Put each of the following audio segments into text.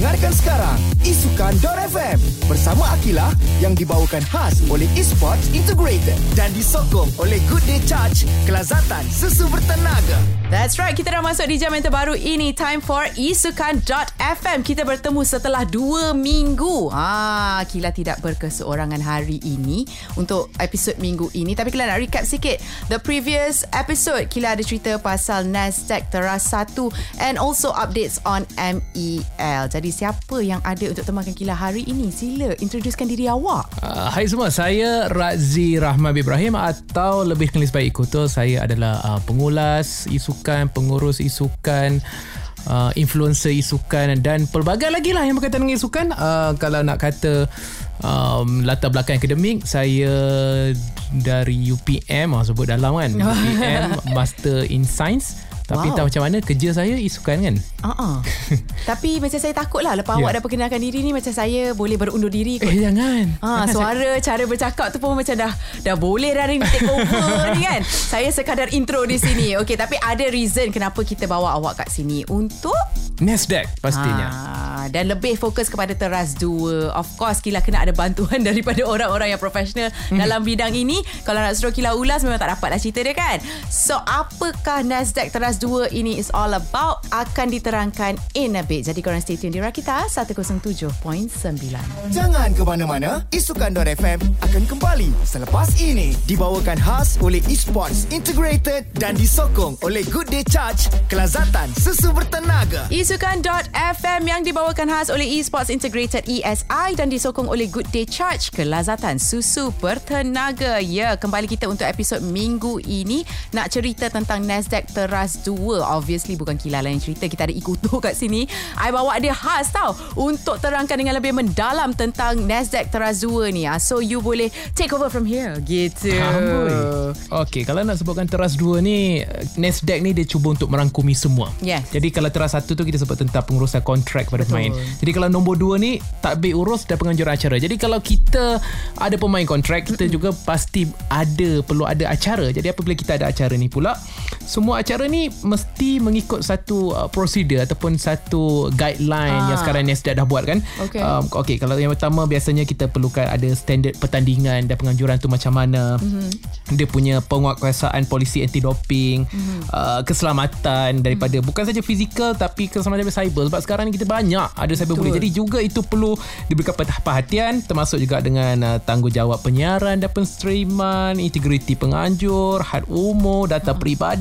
Dengarkan sekarang Isukan.FM bersama Akila yang dibawakan khas oleh Esports Integrated dan disokong oleh Good Day Charge, kelazatan susu bertenaga. That's right, kita dah masuk di jam yang terbaru ini. Time for Isukan.FM. Kita bertemu setelah dua minggu. Ah, Kila tidak berkeseorangan hari ini untuk episod minggu ini. Tapi Kila nak recap sikit. The previous episode, Kila ada cerita pasal Nasdaq teras satu and also updates on MEL. Jadi siapa yang ada untuk temankan Kila hari ini? Sila introducekan diri awak. Uh, hai semua, saya Razi Rahman Ibrahim atau lebih kenal sebagai Ikuto. Saya adalah uh, pengulas isukan, pengurus isukan, uh, influencer isukan dan pelbagai lagi lah yang berkaitan dengan isukan. Uh, kalau nak kata um, latar belakang akademik, saya dari UPM, oh, sebut dalam kan. UPM, Master in Science. Tapi wow. tahu macam mana kerja saya isukan kan? Uh-uh. Tapi macam saya takut lah Lepas yeah. awak dah perkenalkan diri ni Macam saya boleh berundur diri kot. Eh jangan ha, Suara cara bercakap tu pun macam dah Dah boleh dah ring take over ni kan Saya sekadar intro di sini Okay tapi ada reason Kenapa kita bawa awak kat sini Untuk Nasdaq pastinya ha, Dan lebih fokus kepada teras dua Of course Kila kena ada bantuan Daripada orang-orang yang profesional hmm. Dalam bidang ini Kalau nak suruh Kila ulas Memang tak dapat lah cerita dia kan So apakah Nasdaq teras 2 ini is all about akan diterangkan in a bit. Jadi korang stay tune di Rakita 107.9. Jangan ke mana-mana. Isukan.FM akan kembali selepas ini. Dibawakan khas oleh Esports Integrated dan disokong oleh Good Day Charge, kelazatan susu bertenaga. Isukan.FM yang dibawakan khas oleh Esports Integrated ESI dan disokong oleh Good Day Charge, kelazatan susu bertenaga. Ya, kembali kita untuk episod minggu ini nak cerita tentang Nasdaq teras 2 Obviously bukan Kila lah yang cerita. Kita ada Ikuto kat sini. I bawa dia khas tau Untuk terangkan dengan lebih mendalam Tentang Nasdaq teras 2 ni. Ah, So you boleh Take over from here. Gitu. Okay Kalau nak sebutkan teras 2 ni Nasdaq ni dia cuba untuk merangkumi semua. Yes. Jadi kalau teras 1 tu Kita sebut tentang pengurusan kontrak pada pemain. Jadi kalau nombor 2 ni Takbir urus dan penganjuran acara. Jadi kalau kita Ada pemain kontrak Kita juga pasti ada Perlu ada acara. Jadi apabila kita ada acara ni pula Semua acara ni mesti mengikut satu uh, prosedur ataupun satu guideline ah. yang sekarang Nasdaq dah buat kan. Okay. Um, okay, kalau yang pertama biasanya kita perlukan ada standard pertandingan dan penganjuran tu macam mana. Mm-hmm. Dia punya penguatkuasaan polisi anti doping, mm-hmm. uh, keselamatan daripada mm-hmm. bukan saja fizikal tapi keselamatan daripada cyber sebab sekarang ni kita banyak ada cyberbullying. Jadi juga itu perlu diberikan perhatian termasuk juga dengan uh, tanggungjawab penyiaran dan penstreaman, integriti penganjur, had umur, data uh-huh. peribadi,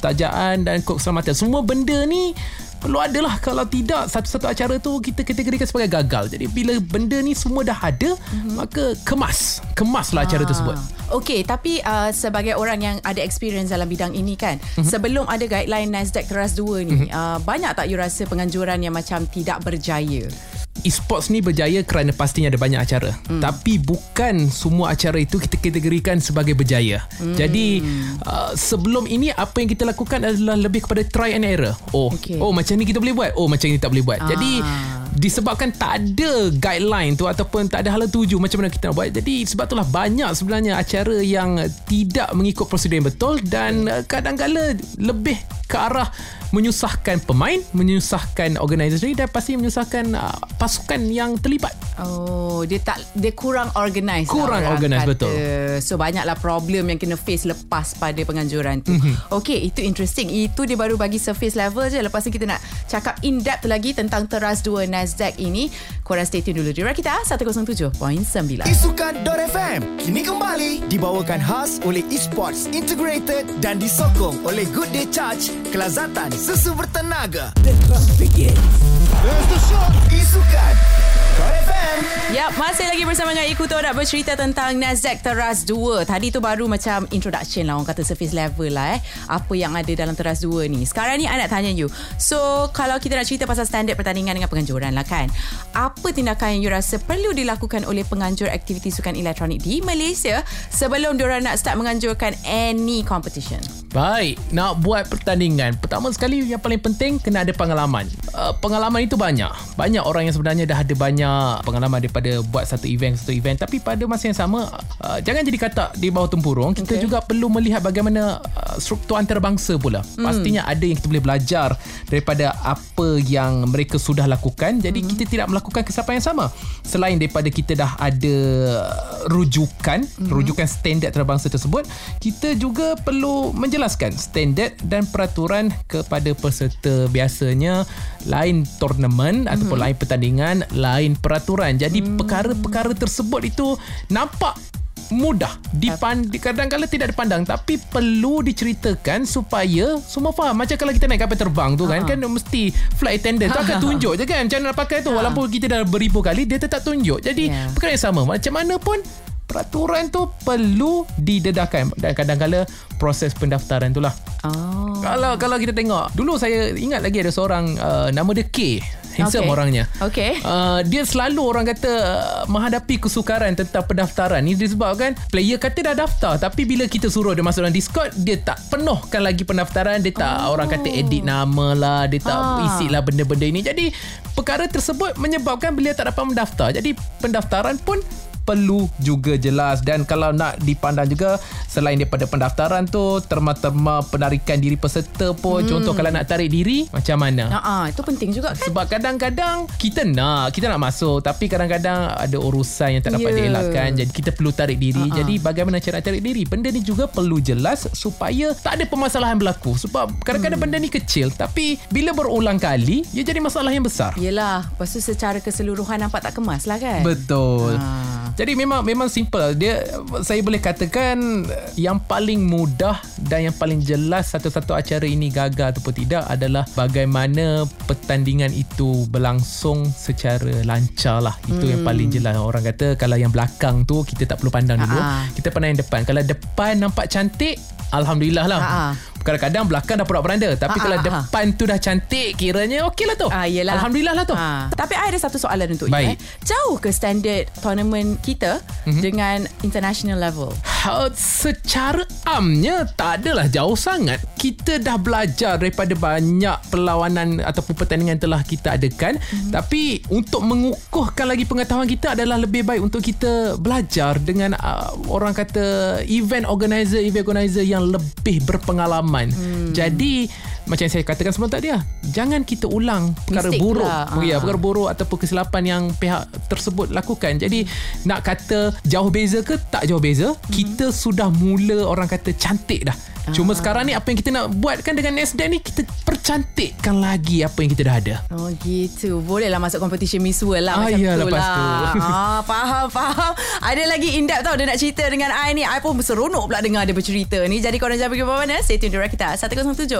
tajaan kerajaan dan kod keselamatan. Semua benda ni perlu adalah kalau tidak satu-satu acara tu kita kategorikan sebagai gagal jadi bila benda ni semua dah ada mm-hmm. maka kemas kemaslah acara ah. tersebut Okey, tapi uh, sebagai orang yang ada experience dalam bidang ini kan, mm-hmm. sebelum ada guideline Nasdaq Teras 2 ni, mm-hmm. uh, banyak tak you rasa penganjuran yang macam tidak berjaya? e-sports ni berjaya kerana pastinya ada banyak acara. Hmm. Tapi bukan semua acara itu kita kategorikan sebagai berjaya. Hmm. Jadi uh, sebelum ini apa yang kita lakukan adalah lebih kepada try and error. Oh, okay. oh macam ni kita boleh buat. Oh macam ni tak boleh buat. Ah. Jadi disebabkan tak ada guideline tu ataupun tak ada hala tuju macam mana kita nak buat. Jadi sebab itulah banyak sebenarnya acara yang tidak mengikut prosedur yang betul dan uh, kadang-kala lebih ke arah menyusahkan pemain, menyusahkan organisasi dan pasti menyusahkan uh, pasukan yang terlibat. Oh, dia tak dia kurang organize. Kurang lah organize betul. So banyaklah problem yang kena face lepas pada penganjuran tu. Mm-hmm. Okay, itu interesting. Itu dia baru bagi surface level je. Lepas ni kita nak cakap in depth lagi tentang teras dua Nasdaq ini. Korang stay tune dulu di Rakita 107.9. Isukan.FM Kini kembali dibawakan khas oleh Esports Integrated dan disokong oleh Good Day Charge kelazatan susu bertenaga. The class begins. There's the shot. Isukan. Ya, masih lagi bersama dengan Ikuto nak bercerita tentang Nasdaq Teras 2. Tadi tu baru macam introduction lah, orang kata surface level lah eh. Apa yang ada dalam Teras 2 ni. Sekarang ni, I nak tanya you. So, kalau kita nak cerita pasal standard pertandingan dengan penganjuran lah kan. Apa tindakan yang you rasa perlu dilakukan oleh penganjur aktiviti sukan elektronik di Malaysia sebelum diorang nak start menganjurkan any competition? Baik, nak buat pertandingan. Pertama sekali yang paling penting, kena ada pengalaman. Uh, pengalaman itu banyak. Banyak orang yang sebenarnya dah ada banyak banyak pengalaman daripada buat satu event satu event tapi pada masa yang sama uh, jangan jadi katak di bawah tempurung kita Okay. juga perlu melihat bagaimana uh, struktur antarabangsa pula hmm. pastinya ada yang kita boleh belajar daripada apa yang mereka sudah lakukan jadi hmm. kita tidak melakukan kesilapan yang sama selain daripada kita dah ada rujukan hmm. rujukan standard antarabangsa tersebut kita juga perlu menjelaskan standard dan peraturan kepada peserta biasanya lain tournament hmm. ataupun lain pertandingan lain peraturan jadi hmm. perkara-perkara tersebut itu nampak mudah dipand kadang-kadang tidak dipandang tapi perlu diceritakan supaya semua faham macam kalau kita naik kapal terbang tu kan Ha. kan mesti flight attendant tu akan tunjuk je kan macam mana nak pakai tu walaupun kita dah beribu kali dia tetap tunjuk jadi Ya. perkara yang sama macam mana pun peraturan tu perlu didedahkan dan kadang-kadang proses pendaftaran tu lah Oh. kalau kalau kita tengok dulu saya ingat lagi ada seorang uh, nama dia K handsome Okay. orangnya Okay. Uh, dia selalu orang kata uh, menghadapi kesukaran tentang pendaftaran ni disebabkan player kata dah daftar tapi bila kita suruh dia masuk dalam Discord dia tak penuhkan lagi pendaftaran dia tak oh. orang kata edit nama lah dia tak Ha. isi lah benda-benda ini jadi perkara tersebut menyebabkan beliau tak dapat mendaftar jadi pendaftaran pun perlu juga jelas dan kalau nak dipandang juga selain daripada pendaftaran tu terma-terma penarikan diri peserta pun hmm. contoh kalau nak tarik diri macam mana Ha ah, itu penting juga kan? sebab kadang-kadang kita nak kita nak masuk tapi kadang-kadang ada urusan yang tak dapat yeah. dielakkan jadi kita perlu tarik diri Ha-ha. jadi bagaimana cara tarik diri benda ni juga perlu jelas supaya tak ada permasalahan berlaku sebab kadang-kadang Hmm. benda ni kecil tapi bila berulang kali ia jadi masalah yang besar Yelah, lepas tu secara keseluruhan nampak tak kemas lah kan? Betul. Ha. Jadi memang memang simple. Dia saya boleh katakan yang paling mudah dan yang paling jelas satu-satu acara ini gagal ataupun tidak adalah bagaimana pertandingan itu berlangsung secara lancar lah. Itu yang paling jelas. Orang kata kalau yang belakang tu kita tak perlu pandang dulu. Ha-ha. Kita pandang yang depan. Kalau depan nampak cantik, alhamdulillah lah. Ha-ha. Kadang-kadang belakang dah pura beranda Tapi Ha, kalau ha, ha. depan tu dah cantik Kiranya okey lah tu yelah. Alhamdulillah lah tu Ah. Tapi I ada satu soalan untuk Baik. you. Eh. Jauh ke standard tournament kita mm-hmm. dengan international level? Ha, secara amnya tak adalah jauh sangat. Kita dah belajar daripada banyak perlawanan ataupun pertandingan yang telah kita adakan. Mm-hmm. Tapi untuk mengukuhkan lagi pengetahuan kita adalah lebih baik untuk kita belajar dengan uh, orang kata event organizer, event organizer yang lebih berpengalaman. Mm. Jadi macam saya katakan sebelum tadi lah Jangan kita ulang Perkara Mistake buruk pula. oh, ya, Ah. Perkara buruk Ataupun kesilapan yang Pihak tersebut lakukan Jadi Nak kata Jauh beza ke Tak jauh beza Mhm. Kita sudah mula Orang kata cantik dah Cuma Ah. sekarang ni Apa yang kita nak buat kan Dengan Nasdaq ni Kita percantikkan lagi Apa yang kita dah ada Oh gitu Boleh lah masuk competition Miss World lah Ah, Macam ya, tu lepas lah tu. ah, Faham faham Ada lagi in depth tau Dia nak cerita dengan I ni I pun seronok pula Dengar dia bercerita ni Jadi korang jangan pergi mana-mana Stay tune direct kita 107.9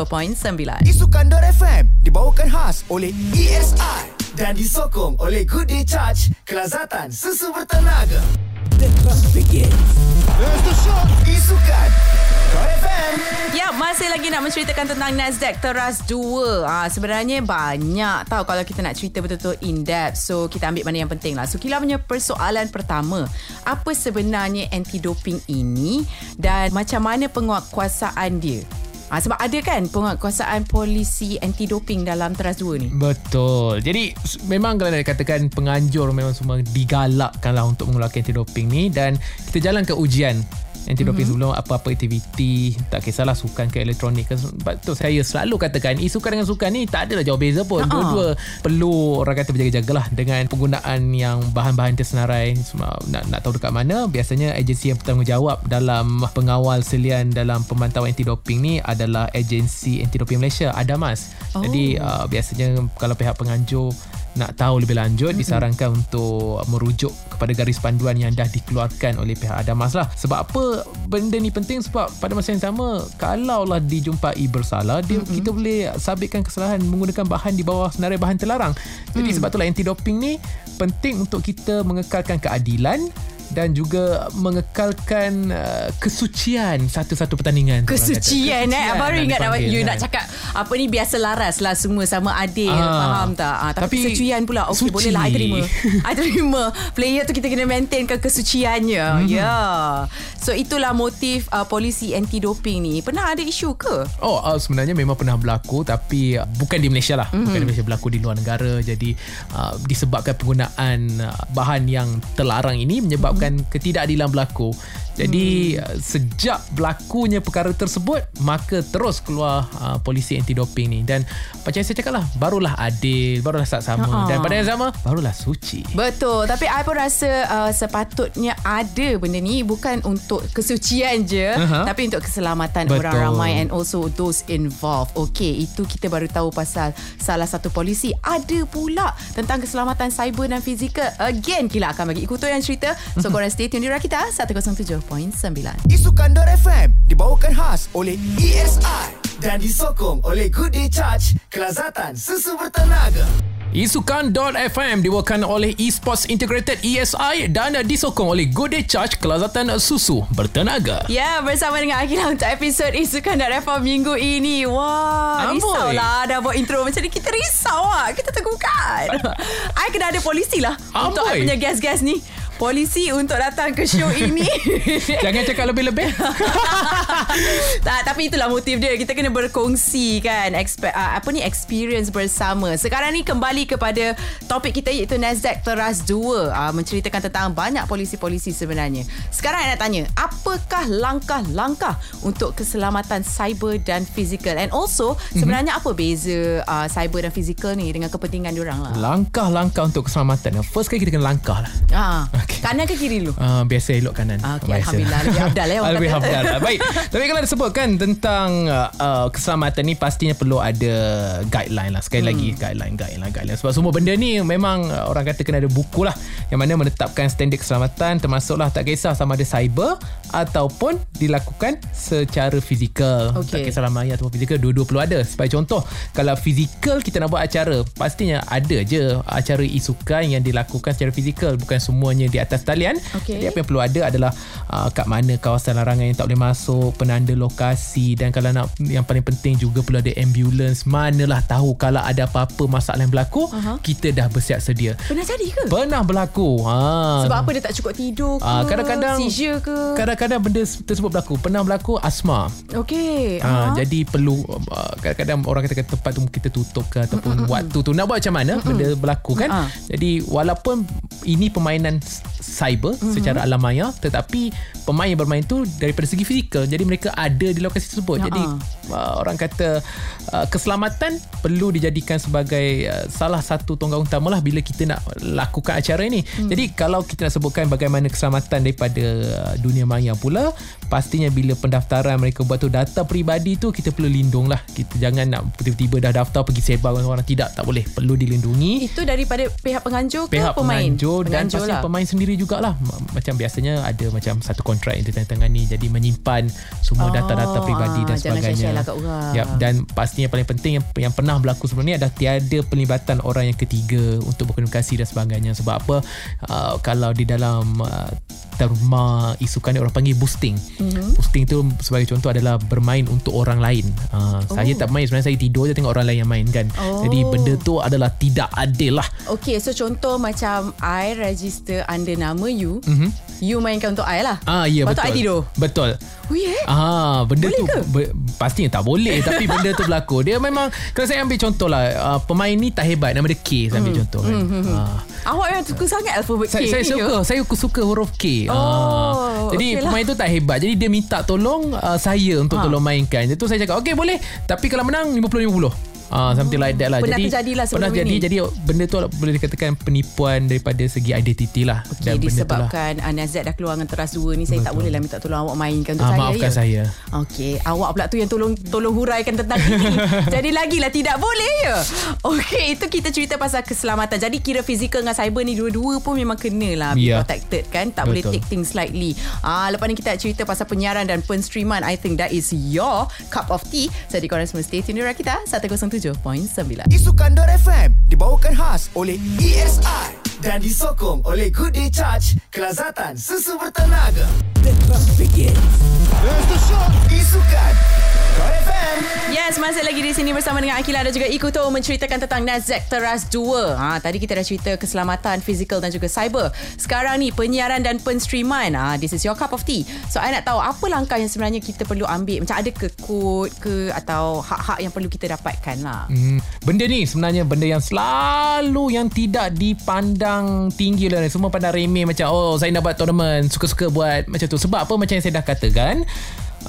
Isukan FM dibawakan khas oleh ESI dan disokong oleh Good Day Charge, kelazatan susu bertenaga. The class begins. There's the shot. Isukan. Ya, masih lagi nak menceritakan tentang Nasdaq Teras 2. Ah, sebenarnya banyak tahu kalau kita nak cerita betul-betul in depth. So, kita ambil mana yang penting lah. So, Kila punya persoalan pertama. Apa sebenarnya anti-doping ini dan macam mana penguatkuasaan dia? Ah, sebab ada kan penguatkuasaan polisi anti-doping dalam Teras 2 ni? Betul. Jadi memang kalau nak dikatakan penganjur memang semua digalakkan lah untuk mengeluarkan anti-doping ni dan kita jalan ke ujian anti-doping mm-hmm. sebelum apa-apa aktiviti tak kisahlah sukan ke elektronik ke sebab tu saya selalu katakan eh, sukan dengan sukan ni tak adalah jauh beza pun Ha-ha. dua-dua perlu orang kata berjaga-jagalah dengan penggunaan yang bahan-bahan tersenarai nak, nak tahu dekat mana biasanya agensi yang bertanggungjawab dalam pengawal selian dalam pemantauan anti-doping ni adalah agensi anti-doping Malaysia ADAMAS Oh. jadi uh, biasanya kalau pihak penganjur nak tahu lebih lanjut mm-hmm. disarankan untuk merujuk kepada garis panduan yang dah dikeluarkan oleh pihak Adamas lah sebab apa benda ni penting sebab pada masa yang sama kalaulah dijumpai bersalah dia mm-hmm. kita boleh sabitkan kesalahan menggunakan bahan di bawah senarai bahan terlarang jadi mm. sebab itulah anti-doping ni penting untuk kita mengekalkan keadilan dan juga mengekalkan uh, kesucian satu-satu pertandingan. kata. Kesucian eh Kesucian Baru nak ingat dipanggil, You kan. nak cakap Apa ni biasa laras lah Semua sama adil Ah. Faham tak ah, Tapi, Tapi kesucian pula suci. boleh lah I terima I terima Player tu kita kena maintainkan kesuciannya Ya Mhm. yeah. So itulah motif uh, Polisi anti-doping ni Pernah ada isu ke? Oh uh, sebenarnya memang pernah berlaku tapi uh, bukan di Malaysia lah mm-hmm. bukan di Malaysia berlaku di luar negara jadi uh, disebabkan penggunaan uh, bahan yang terlarang ini menyebabkan mm-hmm. ketidakadilan berlaku jadi mm. uh, sejak berlakunya perkara tersebut maka terus keluar uh, polisi anti doping ni. Dan macam saya cakap lah barulah adil barulah sama. Ha-ha. dan pada yang sama barulah suci. Betul. Tapi I pun rasa uh, Sepatutnya ada benda ni Bukan untuk kesucian je Aha. Tapi untuk keselamatan Betul. orang ramai And also those involved. Okay Itu kita baru tahu pasal Salah satu polisi. Ada pula Tentang keselamatan cyber dan fizikal. Again Kila akan bagi Ikuto yang cerita. So korang stay tune di Rakita 107.9 Isukan FM dibawakan khas oleh ESI dan disokong oleh Good Day Charge, kelazatan susu bertenaga. Isukan.FM dibawakan oleh Esports Integrated ESI dan disokong oleh Good Day Charge kelazatan susu bertenaga. Ya, bersama dengan Akila untuk episod Isukan dan Reform minggu ini. Wah, Amboi. risau lah dah buat intro macam ni. Kita risau lah. Kita tegukan. I kena ada polisi lah untuk I Amboi. punya guest-guest ni. Polisi untuk datang ke show ini. Jangan cakap lebih-lebih. tak, tapi itulah motif dia. Kita kena berkongsi kan expe- uh, apa ni experience bersama. Sekarang ni kembali kepada topik kita iaitu Nasdaq Teras 2 uh, menceritakan tentang banyak polisi-polisi sebenarnya. Sekarang saya nak tanya, apakah langkah-langkah untuk keselamatan cyber dan fizikal? And also, sebenarnya apa beza uh, cyber dan fizikal ni dengan kepentingan diorang lah? Langkah-langkah untuk keselamatan. First kali kita kena langkah lah. Ah, Kanan ke kiri dulu? Uh, biasa elok kanan. Ah, okey, Biasa. Alhamdulillah. Lebih eh, orang Lebih afdal lah. Baik. Tapi kalau disebutkan tentang uh, keselamatan ni pastinya perlu ada guideline lah. Sekali hmm. lagi guideline, guideline, guideline. Sebab semua benda ni memang uh, orang kata kena ada buku lah yang mana menetapkan standard keselamatan termasuklah tak kisah sama ada cyber ataupun dilakukan secara fizikal. Okey. Tak kisahlah maya ataupun fizikal dua-dua perlu ada. Sebagai contoh, kalau fizikal kita nak buat acara, pastinya ada je acara isukan yang dilakukan secara fizikal bukan semuanya di atas talian. Okey. Jadi apa yang perlu ada adalah uh, kat mana kawasan larangan yang tak boleh masuk, penanda lokasi dan kalau nak yang paling penting juga perlu ada ambulans. Manalah tahu kalau ada apa-apa masalah yang berlaku, Aha. kita dah bersiap sedia. Pernah jadi ke? Pernah berlaku. Ha. Sebab apa dia tak cukup tidur ke? Ah, kadang-kadang Seizure ke? Kadang-kadang benda tersebut berlaku. Pernah berlaku asma. Okey. Aha. jadi perlu uh, kadang-kadang orang kata tempat tu kita tutup ke ataupun mm-hmm. waktu tu nak buat macam mana mm-hmm. benda berlaku kan. Ha. Jadi walaupun ini permainan cyber mm-hmm. secara alam maya tetapi pemain yang bermain tu daripada segi fizikal jadi mereka ada di lokasi tersebut. Ha. Jadi uh, orang kata uh, keselamatan perlu dijadikan sebagai uh, salah satu tonggak utama lah bila kita nak lakukan acara ini. Mm. Jadi kalau kita nak sebutkan bagaimana keselamatan daripada uh, dunia maya pula pastinya bila pendaftaran mereka buat tu data peribadi tu kita perlu lindung lah kita jangan nak tiba-tiba dah daftar pergi sebar dengan orang tidak tak boleh perlu dilindungi Itu daripada pihak penganjur ke pihak pemain? penganjur dan Penganjur pasti lah. pemain sendiri jugalah. M- macam biasanya ada macam satu kontrak yang ditandatangani jadi menyimpan semua Oh, data-data peribadi dan ah, sebagainya. lah. Yap, dan pastinya paling penting yang, yang pernah berlaku sebelum ni adalah tiada pelibatan orang yang ketiga untuk berkomunikasi dan sebagainya. Sebab apa? Uh, kalau di dalam uh, terma isukan ni orang panggil boosting mm-hmm. boosting tu sebagai contoh adalah bermain untuk orang lain uh, oh. saya tak main sebenarnya saya tidur je tengok orang lain yang main kan Oh. jadi benda tu adalah tidak adil lah Okey, so contoh macam I register under nama you. Mm-hmm. You mainkan untuk I lah. Ah ya Lepas tu betul. I tidur. Betul. Oh yeah? Ah, benda Boleh tu ke? Pastinya tak boleh tapi benda tu berlaku. Dia memang kalau saya ambil contoh lah uh, pemain ni tak hebat nama dia K saya ambil Hmm. contoh kan. Ah. Awak memang suka sangat alfabet Saya, K saya suka ya? Saya suka huruf K Oh, Ah. Jadi okey lah. pemain tu tak hebat Jadi dia minta tolong uh, Saya untuk Ha. tolong mainkan Jadi tu saya cakap Okay boleh Tapi kalau menang 50-50 Ah, something like that lah. Pernah jadi, lah sebelum Pernah jadi. ini. Jadi benda tu boleh dikatakan penipuan daripada segi identiti lah. Okay, benda tu lah. disebabkan uh, Nazat dah keluar dengan teras dua ni Saya tak boleh lah minta tolong awak mainkan untuk Ah, saya maafkan ya? saya. Okey, awak pula tu yang tolong tolong huraikan tentang ini. Jadi lagilah tidak boleh ya. Okey, itu kita cerita pasal keselamatan. Jadi kira fizikal dengan cyber ni dua-dua pun memang kena lah be Ya. protected kan. Tak boleh Betul. take things lightly. Ah, lepas ni kita cerita pasal penyiaran dan penstreaman. I think that is your cup of tea. Jadi korang semua stay tune di Rakita 107.9. Isukan FM dibawakan khas oleh ESI Dan disokong oleh Good Day Charge, kelazatan susu bertenaga. Isukan Kau FM. Yes, masih lagi di sini bersama dengan Akila dan juga Ikuto menceritakan tentang Nasdaq Teras 2. Ha, tadi kita dah cerita keselamatan fizikal dan juga cyber. Sekarang ni penyiaran dan penstreaman. Ha, this is your cup of tea. So, I nak tahu apa langkah yang sebenarnya kita perlu ambil. Macam ada ke kod ke atau hak-hak yang perlu kita dapatkan lah. Hmm, benda ni sebenarnya benda yang selalu yang tidak dipandang tinggi orang. Semua pandang remeh macam oh saya buat tournament, suka-suka buat macam tu. Sebab apa macam yang saya dah katakan,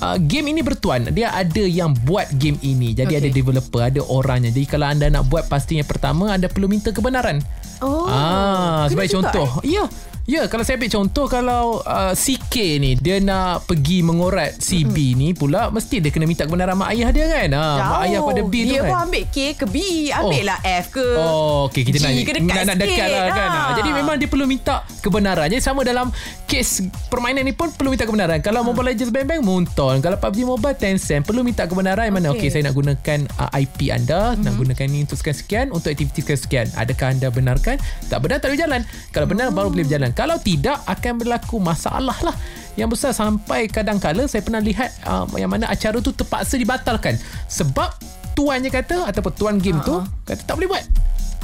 uh, game ini bertuan. Dia ada yang buat game ini. Jadi Okey. ada developer, ada orangnya. Jadi kalau anda nak buat pastinya pertama anda perlu minta kebenaran. Oh, Ah, sebagai contoh. eh? Ya. Ya, kalau saya ambil contoh kalau uh, CK ni dia nak pergi mengorat CB ni pula mesti dia kena minta kebenaran mak ayah dia kan. Ha, mak ayah pada B tu Dia kan. pun ambil K ke B. Ambil lah F ke. Oh, okey kita G nak ke dekat nak, nak dekat lah kan. Ha. Ha. Jadi memang dia perlu minta kebenaran. Jadi sama dalam kes permainan ni pun perlu minta kebenaran. Kalau Mobile Legends Bang Bang Munton, kalau PUBG Mobile Tencent perlu minta kebenaran okay. mana Okey. saya nak gunakan uh, IP anda, mm-hmm. nak gunakan ni untuk sekian-sekian untuk aktiviti sekian-sekian. Adakah anda benarkan? Tak benar tak boleh jalan. Kalau benar baru boleh berjalan. Kalau tidak akan berlaku masalah lah yang besar sampai kadang-kala saya pernah lihat uh, yang mana acara tu terpaksa dibatalkan sebab tuannya kata ataupun tuan game tu kata tak boleh buat.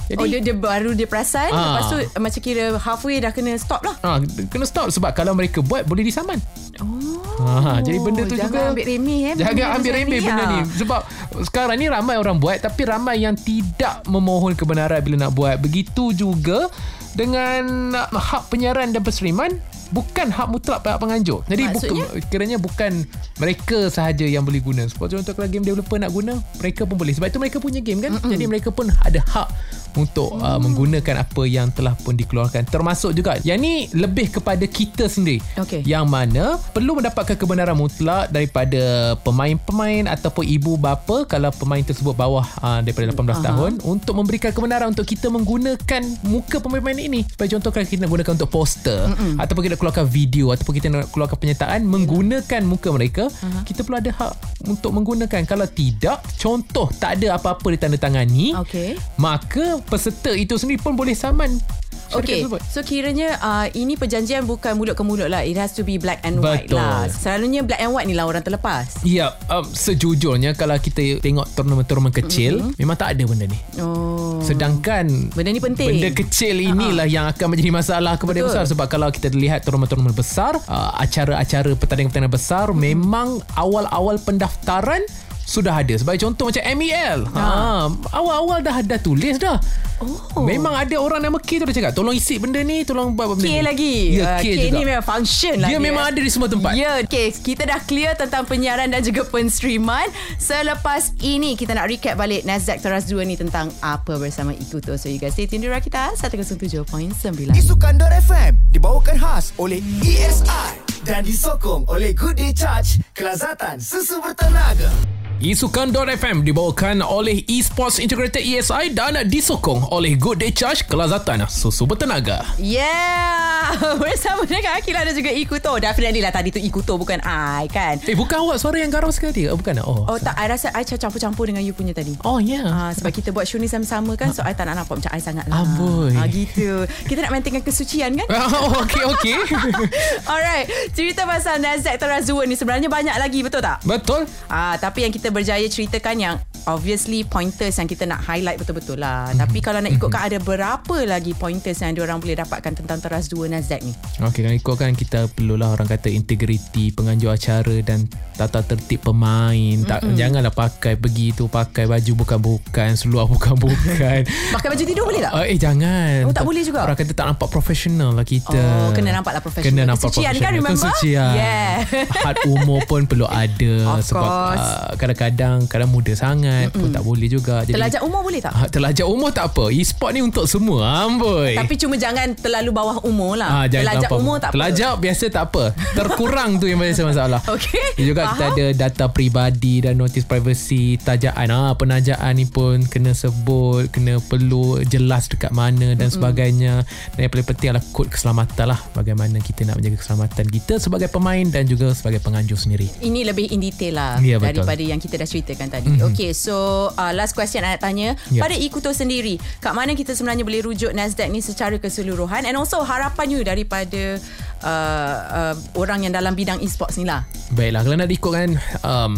Jadi Oh dia, dia baru dia perasan Ah. Lepas tu uh, Macam kira halfway dah kena stop lah. Ha, kena stop sebab kalau mereka buat boleh disaman. Oh. Ha, jadi benda tu jangan juga ambil remeh eh. Jangan benda ambil remeh benda ni. Sebab sekarang ni ramai orang buat Tapi ramai yang tidak memohon kebenaran bila nak buat. Begitu juga dengan hak penyiaran dan perseriman Bukan hak mutlak pihak penganjur Jadi Maksudnya? bukan, kiranya bukan mereka sahaja yang boleh guna Sebab contoh kalau game developer nak guna Mereka pun boleh Sebab itu mereka punya game kan Mm-mm. Jadi mereka pun ada hak untuk uh, menggunakan apa yang telah pun dikeluarkan termasuk juga yang ni lebih kepada kita sendiri Okey. yang mana perlu mendapatkan kebenaran mutlak daripada pemain-pemain ataupun ibu bapa kalau pemain tersebut bawah uh, daripada 18 Aha. tahun untuk memberikan kebenaran untuk kita menggunakan muka pemain-pemain ini sebagai contoh kalau kita nak gunakan untuk poster Mm-mm. ataupun kita nak keluarkan video ataupun kita nak keluarkan penyertaan menggunakan muka mereka Aha. kita perlu ada hak untuk menggunakan. Kalau tidak contoh tak ada apa-apa ditandatangani Okay maka peserta itu sendiri pun boleh saman Okay, so kiranya uh, ini perjanjian bukan mulut ke mulut lah. It has to be black and white Betul. lah. Selalunya black and white ni lah orang terlepas. Ya, um, sejujurnya kalau kita tengok turnamen-turnamen kecil, mm-hmm. memang tak ada benda ni. Oh. Sedangkan Benda ni penting. Benda kecil inilah yang akan menjadi masalah kepada Betul. besar sebab kalau kita lihat turnamen-turnamen besar, uh, acara-acara pertandingan-pertandingan besar hmm. memang awal-awal pendaftaran sudah ada. Sebagai contoh macam MEL. Ha. awal-awal dah dah tulis dah. Oh. Memang ada orang nama K tu dah cakap, tolong isi benda ni, tolong buat benda K ni. lagi. Ya, Uh, K, K juga. ni memang function lah Dia memang ada di semua tempat. Ya, okay. Kita dah clear tentang penyiaran dan juga penstreaman. Selepas ini, kita nak recap balik Nasdaq Teras 2 ni tentang apa bersama Ikuto. So, you guys stay tuned di Rakita 107.9. Isukan.FM dibawakan khas oleh ESI dan disokong oleh Good Day Charge, kelazatan susu bertenaga. Isukan.fm dibawakan oleh Esports Integrated ESI dan disokong oleh Good Day Charge Kelazatan Susu Bertenaga. Yeah! Bersama dengan Akila dan juga Ikuto. Definitely lah tadi tu Ikuto bukan I kan? Eh bukan awak suara yang garau sekali. Oh bukan? Oh, Oh tak I rasa I campur-campur dengan you punya tadi. Oh ya. Yeah. Ah, sebab kita buat show ni sama-sama kan So I tak nak nampak macam I sangat lah. Amboi. ah, Gitu. Kita nak maintainkan kesucian kan? Oh okay okay Alright Cerita pasal Nasdaq Teras 2 ni Sebenarnya banyak lagi Betul tak? Betul. Ah, tapi yang kita berjaya ceritakan yang obviously pointers yang kita nak highlight betul-betul lah. Mm-hmm. Tapi kalau nak ikutkan ada berapa lagi pointers yang diorang boleh dapatkan tentang Teras 2 Nasdaq ni? Okay kalau ikutkan kita perlulah orang kata integriti penganjur acara dan tata tertib pemain tak mm-hmm. janganlah pakai begitu pakai baju bukan-bukan seluar bukan-bukan Pakai baju tidur boleh tak? Uh, eh jangan Oh, tak boleh juga? Orang kata tak nampak profesional lah kita Oh, kena nampak lah professional. Kena nampak Kesucian kan, profesional remember? Kesucian Yeah. Had umur pun perlu ada Of Sebab course. uh, kadang-kadang Kadang muda sangat Mm-mm. pun tak boleh juga Jadi, Telajak umur boleh tak? Ah, Telajak umur tak apa E-sport ni untuk semua Amboi Tapi cuma jangan terlalu bawah umur lah. Ah, jangan Telajak terlampau. umur tak Telajak biasa tak apa Terkurang tu yang biasa masalah apa. Okey. Dia juga kita Faham? ada data peribadi dan notis privacy tajaan ah penajaan ni pun kena sebut kena perlu jelas dekat mana dan mm-hmm. sebagainya dan yang paling penting adalah kod keselamatan lah bagaimana kita nak menjaga keselamatan kita sebagai pemain dan juga sebagai penganjur sendiri Ini lebih in detail lah Ya, betul. daripada yang kita dah ceritakan tadi. Mm-hmm. Okay, So uh, last question I nak tanya Ya. pada Ikuto sendiri, kat mana kita sebenarnya boleh rujuk Nasdaq ni secara keseluruhan and also harapan you daripada uh, uh, orang yang dalam bidang e-sports ni lah. Baiklah kalau nak diikutkan um,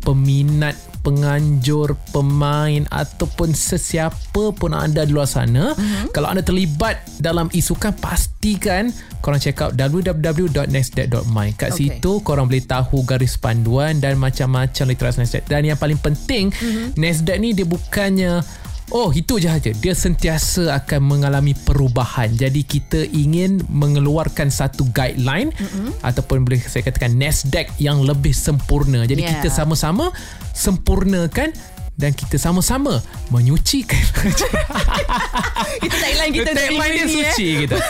peminat penganjur pemain ataupun sesiapa pun anda di luar sana uh-huh. kalau anda terlibat dalam isukan pastikan korang check out www.nasdaq.my kat Okay. situ korang boleh tahu garis panduan dan macam-macam literasi Nasdaq dan yang paling penting uh-huh. Nasdaq ni dia bukannya Oh itu je saja Dia sentiasa akan mengalami perubahan Jadi kita ingin mengeluarkan satu guideline mm-hmm. Ataupun boleh saya katakan Nasdaq yang lebih sempurna Jadi yeah. kita sama-sama sempurnakan dan kita sama-sama menyucikan. Itu tagline kita Tagline dia ni, suci eh. kita.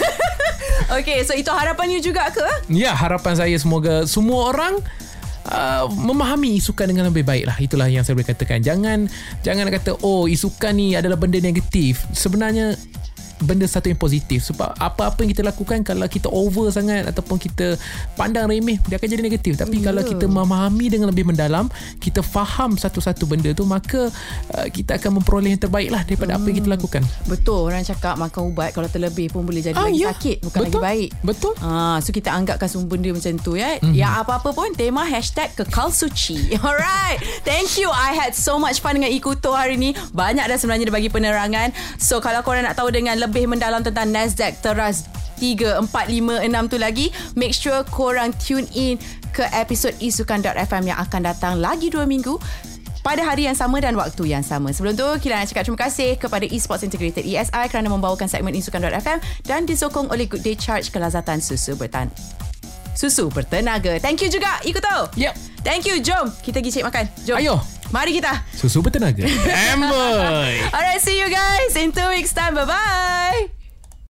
Okay, so itu harapan you juga ke? Ya harapan saya semoga semua orang Uh, memahami isukan dengan lebih baik lah. Itulah yang saya boleh katakan. Jangan jangan kata oh isukan ni adalah benda negatif. Sebenarnya benda satu yang positif sebab apa-apa yang kita lakukan kalau kita over sangat ataupun kita pandang remeh dia akan jadi negatif tapi Ya. kalau kita memahami dengan lebih mendalam kita faham satu-satu benda tu maka uh, kita akan memperoleh yang terbaik lah daripada apa yang kita lakukan Betul orang cakap makan ubat kalau terlebih pun boleh jadi Ah, lagi ya. sakit bukan Betul. lagi baik. Betul. Ah, so kita anggapkan semua benda macam tu ya. Mm-hmm. Ya apa-apa pun tema hashtag kekal suci. Alright. Thank you. I had so much fun dengan Ikuto hari ni. Banyak dah sebenarnya dia bagi penerangan. So kalau korang nak tahu dengan lebih mendalam tentang Nasdaq teras 3, 4, 5, 6 tu lagi Make sure korang tune in ke episod isukan.fm yang akan datang lagi 2 minggu pada hari yang sama dan waktu yang sama. Sebelum tu, kita nak cakap terima kasih kepada Esports Integrated ESI kerana membawakan segmen Isukan.fm dan disokong oleh Good Day Charge kelazatan susu bertan susu bertenaga. Thank you juga Ikuto. Yep. Thank you. Jom kita pergi cek makan. Jom. Ayo. Mari kita. susu bertenaga Amboy Alright, see you guys in two weeks time. Bye-bye.